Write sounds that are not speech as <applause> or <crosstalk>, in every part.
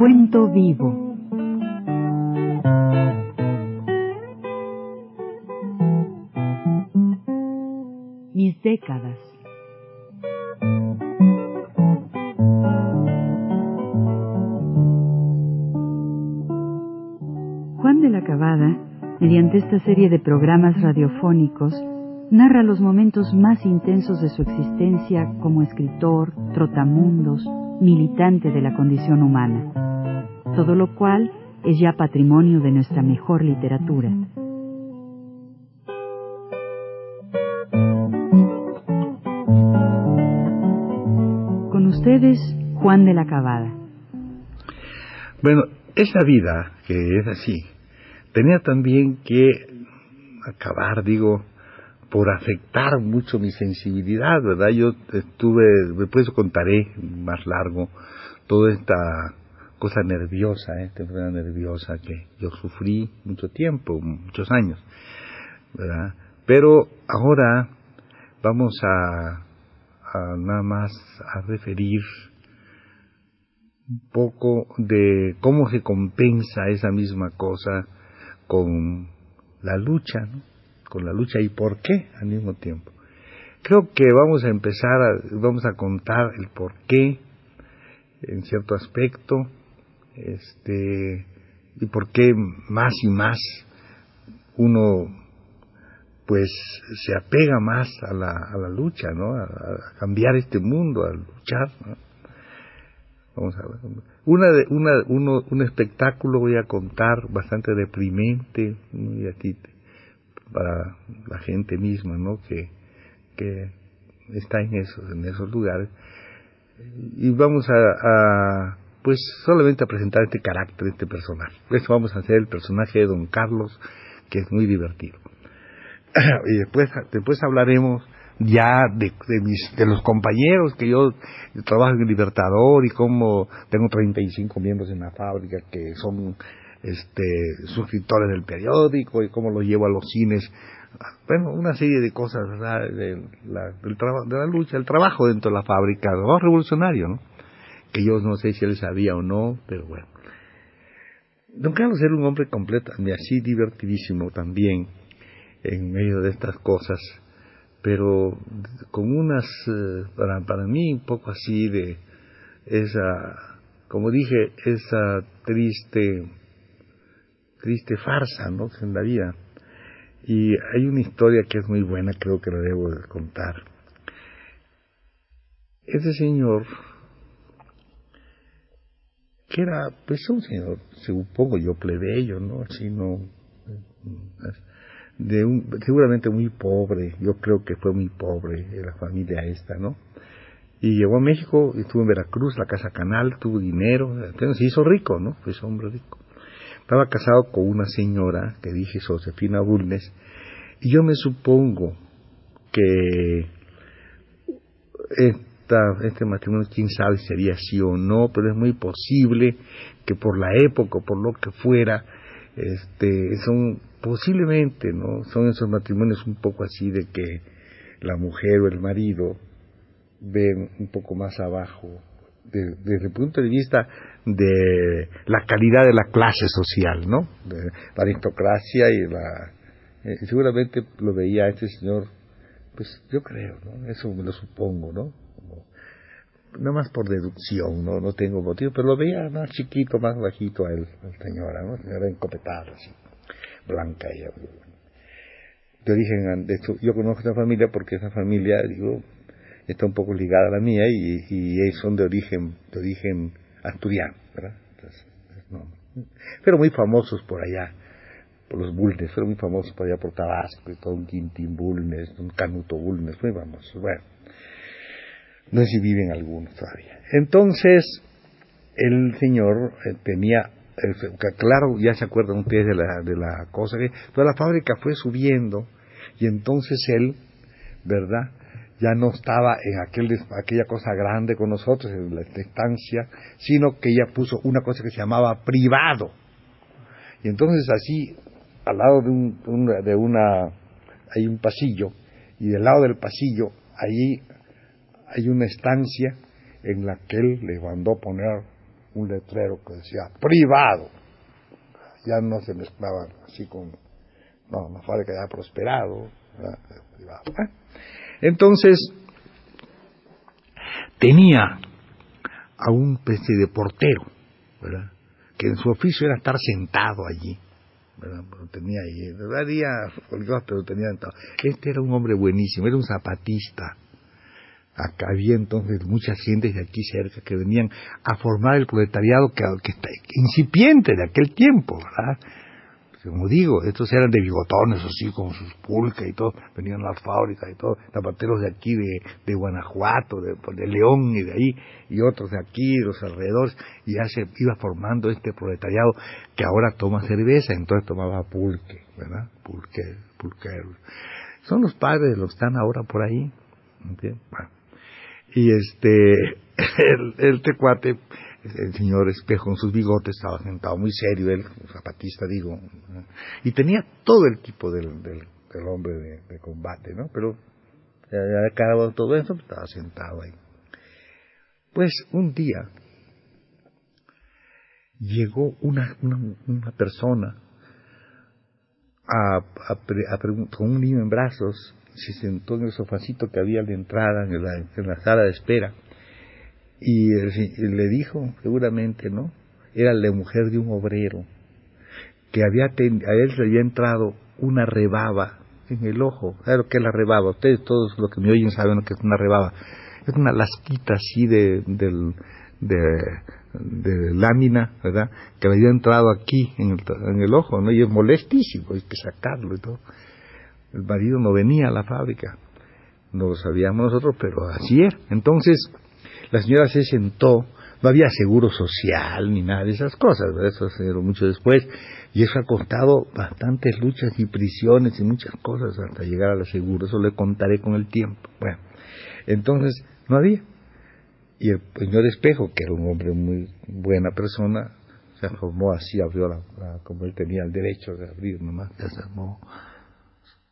cuento vivo. Mis décadas. Juan de la Cabada, mediante esta serie de programas radiofónicos, narra los momentos más intensos de su existencia como escritor, trotamundos, militante de la condición humana, todo lo cual es ya patrimonio de nuestra mejor literatura. Con ustedes, Juan de la Cabada. Bueno, esa vida, que es así, tenía también que acabar, digo, por afectar mucho mi sensibilidad, ¿verdad? Yo estuve, después contaré más largo, toda esta cosa nerviosa, ¿eh? esta nerviosa que yo sufrí mucho tiempo, muchos años, ¿verdad? Pero ahora vamos a, a nada más a referir un poco de cómo se compensa esa misma cosa con la lucha, ¿no? con la lucha y por qué al mismo tiempo. Creo que vamos a empezar, a, vamos a contar el por qué en cierto aspecto, este, y por qué más y más uno pues se apega más a la, a la lucha, ¿no? A, cambiar este mundo, a luchar. Vamos a. Una de, una, uno, un espectáculo voy a contar bastante deprimente, muy aquí para la gente misma, ¿no? Que, que está en esos, en esos lugares. Y vamos a, a, pues solamente a presentar este carácter, este personaje. Eso vamos a hacer el personaje de Don Carlos, que es muy divertido. <clears throat> y después, después hablaremos ya de, de, mis, de los compañeros que yo trabajo en Libertador y cómo tengo 35 miembros en la fábrica que son este, suscriptores del periódico y cómo lo llevo a los cines. Bueno, una serie de cosas, ¿verdad? De la, de la lucha, el trabajo dentro de la fábrica, lo revolucionario, ¿no? Que yo no sé si él sabía o no, pero bueno. Don Carlos era un hombre completo, así divertidísimo también, en medio de estas cosas, pero con unas, para, para mí, un poco así de esa, como dije, esa triste triste farsa, ¿no? En la vida. Y hay una historia que es muy buena, creo que la debo de contar. Ese señor, que era, pues un señor, supongo yo, plebeyo, ¿no? Así no, de un, seguramente muy pobre, yo creo que fue muy pobre la familia esta, ¿no? Y llegó a México, estuvo en Veracruz, la Casa Canal, tuvo dinero, entonces se hizo rico, ¿no? Pues hombre rico. Estaba casado con una señora que dije Josefina Bulnes, y yo me supongo que este matrimonio, quién sabe si sería sí o no, pero es muy posible que por la época, por lo que fuera, este, son posiblemente, ¿no? Son esos matrimonios un poco así de que la mujer o el marido ven un poco más abajo de, desde el punto de vista de la calidad de la clase social, ¿no? De la aristocracia y la... Eh, seguramente lo veía este señor, pues yo creo, ¿no? Eso me lo supongo, ¿no? Nada más por deducción, ¿no? No tengo motivo, pero lo veía más chiquito, más bajito a él, la señora, ¿no? Señora encopetada, así, blanca ella. De origen, de hecho, yo conozco esa familia porque esa familia, digo, está un poco ligada a la mía y, y son de origen, de origen asturiano, no. Pero muy famosos por allá, por los Bulnes, fueron muy famosos por allá por Tabasco, y Quintín Bulnes, un Canuto Bulnes, muy famosos. Bueno, no sé si viven algunos todavía. Entonces, el señor eh, tenía, eh, claro, ya se acuerdan ustedes de la, de la cosa, que toda la fábrica fue subiendo y entonces él, ¿verdad? ya no estaba en aquel, aquella cosa grande con nosotros, en la estancia, sino que ella puso una cosa que se llamaba privado. Y entonces así, al lado de, un, de una, hay un pasillo, y del lado del pasillo, allí hay una estancia en la que él le mandó poner un letrero que decía privado. Ya no se mezclaban así con, no, la fábrica ya ha prosperado. ¿eh? Entonces, tenía a un especie de portero, ¿verdad? que en su oficio era estar sentado allí. tenía ahí, día pero tenía sentado. Este era un hombre buenísimo, era un zapatista. Acá había entonces muchas gentes de aquí cerca que venían a formar el proletariado que, está incipiente de aquel tiempo, ¿verdad? como digo, estos eran de bigotones, así como sus pulcas y todo, venían a las fábricas y todo, zapateros de aquí, de, de Guanajuato, de, de, León y de ahí, y otros de aquí, de los alrededores, y ya se iba formando este proletariado que ahora toma cerveza, entonces tomaba pulque, ¿verdad? Pulque, pulqueros. Son los padres los que están ahora por ahí, ¿entiendes? Bueno. Y este, <laughs> el, el tecuate, el señor Espejo con sus bigotes estaba sentado muy serio, él, zapatista digo, y tenía todo el tipo del, del, hombre de, combate, ¿no? Pero ya, acabado todo eso, pues, estaba sentado ahí. Pues un día llegó una, una, persona a, a, con un niño en brazos, se sentó en el sofacito que había de entrada en la, en la sala de espera y, le dijo, seguramente, ¿no? Era la mujer de un obrero, que había a él le había entrado una rebaba en el ojo. ¿Sabe lo que es la rebaba? Ustedes todos los que me oyen saben lo que es una rebaba. Es una lasquita así de, de, de lámina, ¿verdad? Que le había entrado aquí en el, en el ojo, ¿no? Y es molestísimo, hay que sacarlo y todo. El marido no venía a la fábrica, no lo sabíamos nosotros, pero así era. Entonces, la señora se sentó, no había seguro social ni nada de esas cosas, eso se dio mucho después, y eso ha costado bastantes luchas y prisiones y muchas cosas hasta llegar al seguro, eso le contaré con el tiempo. Bueno, entonces no había. Y el señor Espejo, que era un hombre muy buena persona, se formó así, abrió la, como él tenía el derecho de abrir nomás, se armó,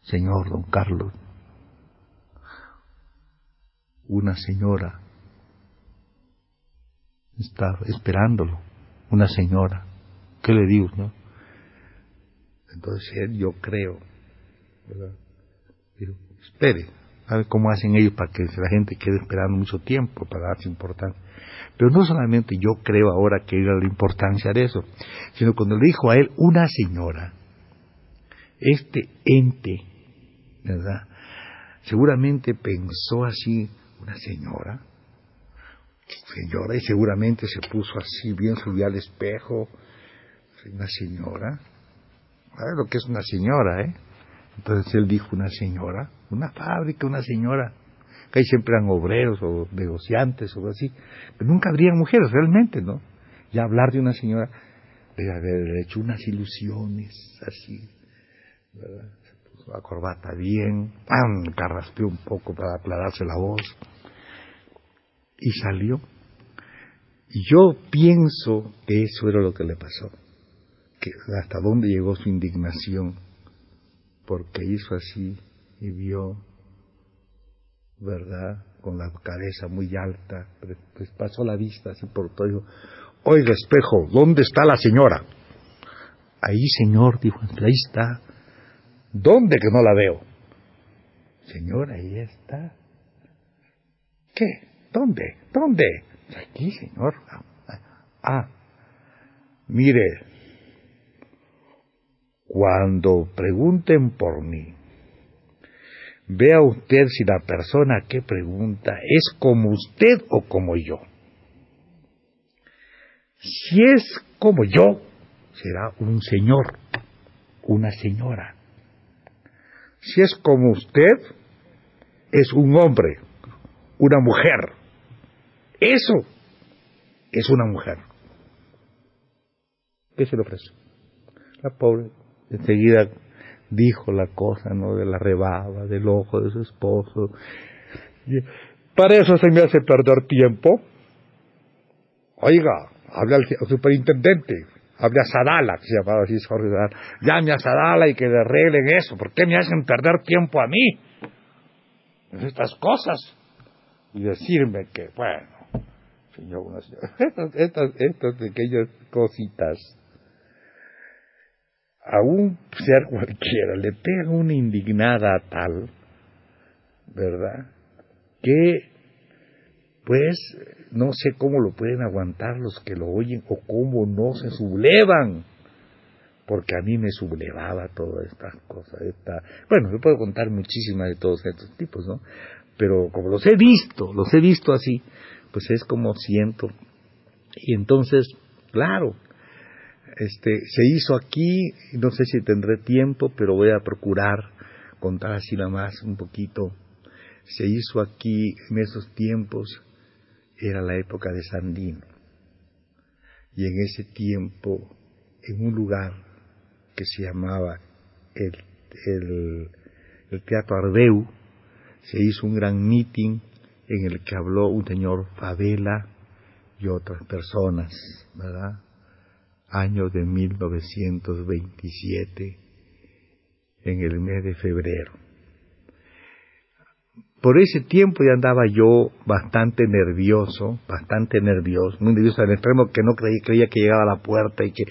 señor don Carlos, una señora está esperándolo, una señora. ¿Qué le digo, no? Entonces yo creo, ¿verdad? espere, a ver cómo hacen ellos para que la gente quede esperando mucho tiempo para darse importancia. Pero no solamente yo creo ahora que era la importancia de eso, sino cuando le dijo a él una señora, este ente, ¿verdad? Seguramente pensó así, una señora, señora y seguramente se puso así, bien subió al espejo, una señora, ¿sabes lo que es una señora, eh? Entonces él dijo una señora, una fábrica, una señora, que ahí siempre eran obreros o negociantes o así, pero nunca habrían mujeres realmente, ¿no? Ya hablar de una señora debe haber hecho unas ilusiones así, ¿verdad? Se puso la corbata bien, ¡pam! carraspeó un poco para aclararse la voz y salió. Yo pienso que eso era lo que le pasó, que hasta dónde llegó su indignación, porque hizo así y vio, ¿verdad? Con la cabeza muy alta, pues pasó la vista así por todo, dijo, oiga espejo, ¿dónde está la señora? Ahí, señor, dijo, ahí está. ¿Dónde que no la veo? Señora, ahí está. ¿Qué? ¿Dónde? ¿Dónde? Aquí, señor. Ah, mire, cuando pregunten por mí, vea usted si la persona que pregunta es como usted o como yo. Si es como yo, será un señor, una señora. Si es como usted, es un hombre, una mujer. Eso es una mujer. ¿Qué se le ofrece? La pobre enseguida dijo la cosa, ¿no? De la rebaba, del ojo de su esposo. Para eso se me hace perder tiempo. Oiga, habla al superintendente, habla a Sadala, que se llamaba así Jorge Sadala. Llame a Sadala y que le arreglen eso. ¿Por qué me hacen perder tiempo a mí? Estas cosas. Y decirme que, bueno, señor, una. <laughs> Estas, estas pequeñas cositas, a un ser cualquiera le pegan una indignada tal, ¿verdad? Que, pues, no sé cómo lo pueden aguantar los que lo oyen o cómo no se sublevan porque a mí me sublevaba todas estas cosas. Esta... Bueno, yo puedo contar muchísimas de todos estos tipos, ¿no? Pero como los he visto, los he visto así, pues es como siento. Y entonces, claro, este, se hizo aquí, no sé si tendré tiempo, pero voy a procurar contar así nada más un poquito. Se hizo aquí en esos tiempos, era la época de Sandino. Y en ese tiempo, en un lugar que se llamaba el, el, Teatro Ardeu, se hizo un gran meeting en el que habló un señor Favela y otras personas, ¿verdad? Año de 1927, en el mes de febrero. Por ese tiempo ya andaba yo bastante nervioso, bastante nervioso, muy nervioso al extremo que no creía, creía que llegaba a la puerta y que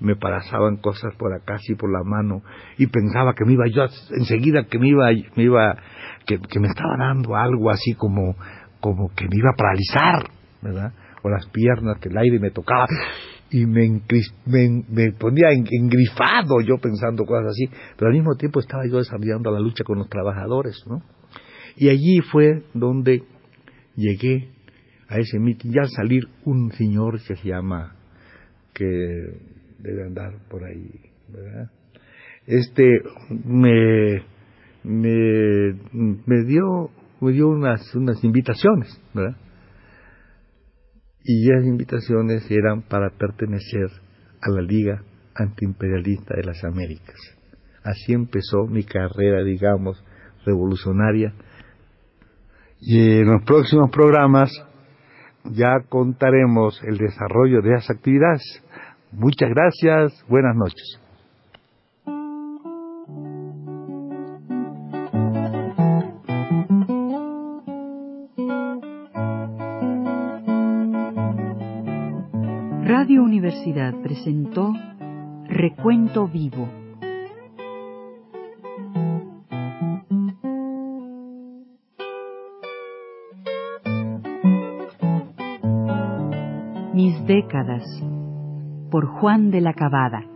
me parazaban cosas por acá, y por la mano, y pensaba que me iba yo, enseguida que me iba, me iba, que, me estaba dando algo así como, como que me iba a paralizar, ¿verdad? O las piernas, que el aire me tocaba, y me, me, ponía engrifado yo pensando cosas así, pero al mismo tiempo estaba yo desarrollando la lucha con los trabajadores, ¿no? Y allí fue donde llegué a ese mitin, ya al salir un señor que se llama, que debe andar por ahí, ¿verdad? Este me, me, me dio, me dio unas, unas invitaciones, ¿verdad? Y esas invitaciones eran para pertenecer a la Liga Antiimperialista de las Américas. Así empezó mi carrera, digamos, revolucionaria y en los próximos programas ya contaremos el desarrollo de esas actividades. Muchas gracias, buenas noches. Radio Universidad presentó Recuento Vivo décadas por Juan de la Cabada.